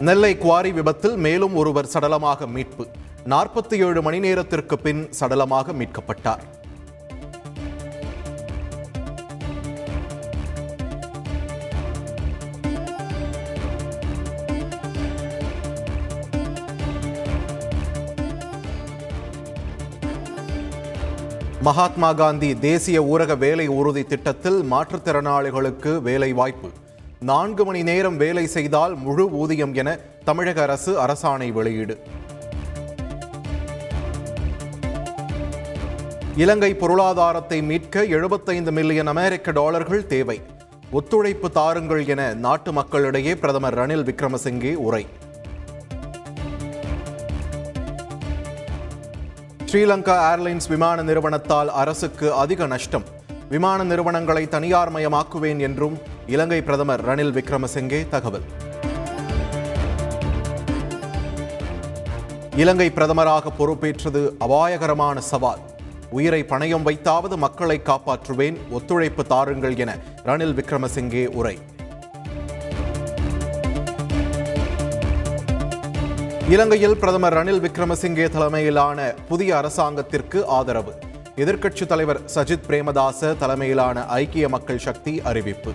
நெல்லை quarry விபத்தில் மேலும் ஒருவர் சடலமாக மீட்பு. நாற்பத்தி ஏழு மணி நேரத்திற்கு பின் சடலமாக மீட்கப்பட்டார். மகாத்மா காந்தி தேசிய ஊரக வேலை உறுதி திட்டத்தில் மாற்றுத்திறனாளிகளுக்கு வேலை வாய்ப்பு நான்கு மணி நேரம் வேலை செய்தால் முழு ஊதியம் என தமிழக அரசு அரசாணை வெளியீடு. இலங்கை பொருளாதாரத்தை மீட்க எழுபத்தைந்து மில்லியன் அமெரிக்க டாலர்கள் தேவை. ஒத்துழைப்பு தாருங்கள் என நாட்டு மக்களிடையே பிரதமர் ரணில் விக்ரமசிங்கே உரை. ஸ்ரீலங்கா ஏர்லைன்ஸ் விமான நிறுவனத்தால் அரசுக்கு அதிக நஷ்டம். விமான நிறுவனங்களை தனியார்மயமாக்குவேன் என்றும் இலங்கை பிரதமர் ரணில் விக்ரமசிங்கே தகவல். இலங்கை பிரதமராக பொறுப்பேற்றது அபாயகரமான சவால். உயிரை பணயம் வைத்தாவது மக்களை காப்பாற்றுவேன் ஒத்துழைப்பு தாருங்கள் என ரணில் விக்ரமசிங்கே உரை. இலங்கையில் பிரதமர் ரணில் விக்ரமசிங்கே தலைமையிலான புதிய அரசாங்கத்திற்கு ஆதரவு. எதிர்க்கட்சித் தலைவர் சஜித் பிரேமதாச தலைமையிலான ஐக்கிய மக்கள் சக்தி அறிவிப்பு.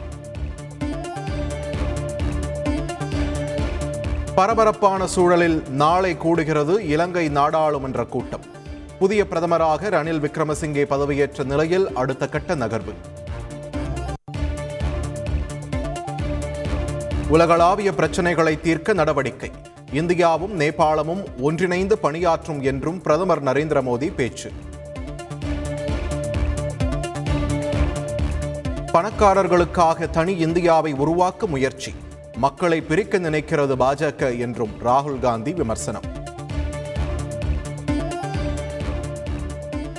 பரபரப்பான சூழலில் நாளை கூடுகிறது இலங்கை நாடாளுமன்ற கூட்டம். புதிய பிரதமராக ரணில் விக்ரமசிங்கே பதவியேற்ற நிலையில் அடுத்த கட்ட நகர்வு. உலகளாவிய பிரச்சனைகளை தீர்க்க நடவடிக்கை. இந்தியாவும் நேபாளமும் ஒன்றிணைந்து பணியாற்றும் என்றும் பிரதமர் நரேந்திர மோடி பேச்சு. பணக்காரர்களுக்காக தனி இந்தியாவை உருவாக்க முயற்சி. மக்களை பிரிக்க நினைக்கிறது பாஜக என்றும் ராகுல் காந்தி விமர்சனம்.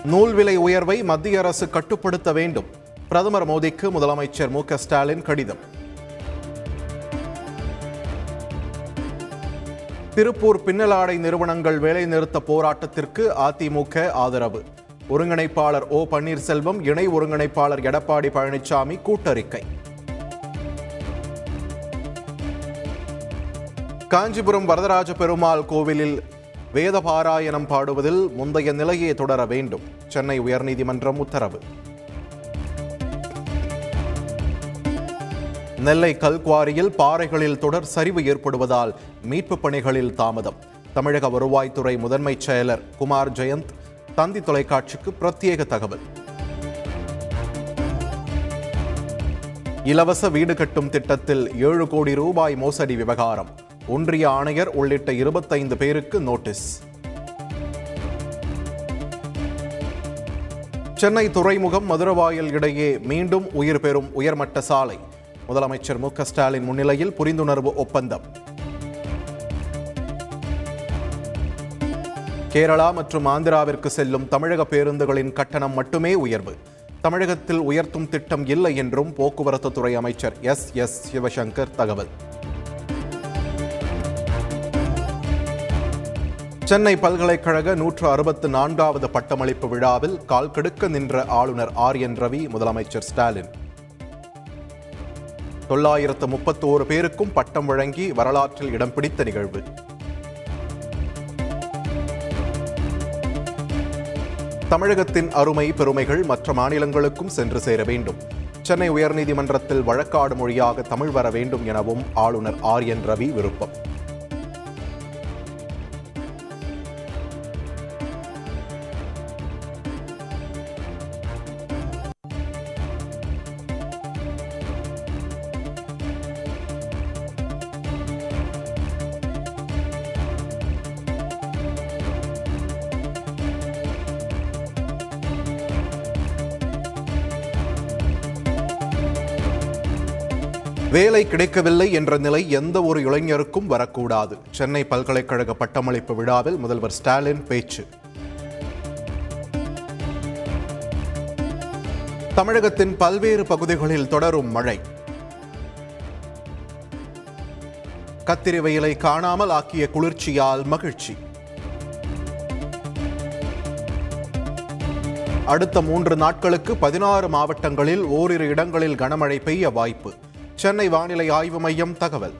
நூல் விலை உயர்வை மத்திய அரசு கட்டுப்படுத்த வேண்டும். பிரதமர் மோடிக்கு முதலமைச்சர் மு க ஸ்டாலின் கடிதம். திருப்பூர் பின்னலாடை நிறுவனங்கள் வேலைநிறுத்த போராட்டத்திற்கு அதிமுக ஆதரவு. ஒருங்கிணைப்பாளர் ஓ பன்னீர்செல்வம் இணை ஒருங்கிணைப்பாளர் எடப்பாடி பழனிசாமி கூட்டறிக்கை. காஞ்சிபுரம் வரதராஜ பெருமாள் கோவிலில் வேத பாராயணம் பாடுவதில் முந்தைய நிலையே தொடர வேண்டும். சென்னை உயர்நீதிமன்றம் உத்தரவு. நெல்லை கல்குவாரியில் பாறைகளில் தொடர் சரிவு ஏற்படுவதால் மீட்பு பணிகளில் தாமதம். தமிழக வருவாய்த்துறை முதன்மைச் செயலர் குமார் ஜெயந்த் தந்தி தொலைக்காட்சிக்கு பிரத்யேக தகவல். இலவச வீடு கட்டும் திட்டத்தில் ஏழு கோடி ரூபாய் மோசடி விவகாரம். ஒன்றிய ஆணையர் உள்ளிட்ட இருபத்தைந்து பேருக்கு நோட்டீஸ். சென்னை துறைமுகம் மதுரவாயல் இடையே மீண்டும் உயிர் பெறும் உயர்மட்ட சாலை. முதலமைச்சர் மு க ஸ்டாலின் முன்னிலையில் புரிந்துணர்வு ஒப்பந்தம். கேரளா மற்றும் ஆந்திராவிற்கு செல்லும் தமிழக பேருந்துகளின் கட்டணம் மட்டுமே உயர்வு. தமிழகத்தில் உயர்த்தும் திட்டம் இல்லை என்றும் போக்குவரத்து துறை அமைச்சர் எஸ். எஸ். சிவசங்கர் தகவல். சென்னை பல்கலைக்கழக நூற்று அறுபத்து நான்காவது பட்டமளிப்பு விழாவில் கால் கெடுக்க நின்ற ஆளுநர் ஆர். என். ரவி முதலமைச்சர் ஸ்டாலின். தொள்ளாயிரத்து முப்பத்தோரு பேருக்கும் பட்டம் வழங்கி வரலாற்றில் இடம் பிடித்த நிகழ்வு. தமிழகத்தின் அருமை பெருமைகள் மற்ற மாநிலங்களுக்கும் சென்று சேர வேண்டும். சென்னை உயர்நீதிமன்றத்தில் வழக்காடு மொழியாக தமிழ் வர வேண்டும் எனவும் ஆளுநர் ஆர் என் ரவி விருப்பம். வேலை கிடைக்கவில்லை என்ற நிலை எந்த ஒரு இளைஞருக்கும் வரக்கூடாது. சென்னை பல்கலைக்கழக பட்டமளிப்பு விழாவில் முதல்வர் ஸ்டாலின் பேச்சு. தமிழகத்தின் பல்வேறு பகுதிகளில் தொடரும் மழை. கத்திரி வெயிலை காணாமல் ஆக்கிய குளிர்ச்சியால் மகிழ்ச்சி. அடுத்த மூன்று நாட்களுக்கு பதினாறு மாவட்டங்களில் ஓரிரு இடங்களில் கனமழை பெய்ய வாய்ப்பு. சென்னை வானிலை ஆய்வு மையம் தகவல்.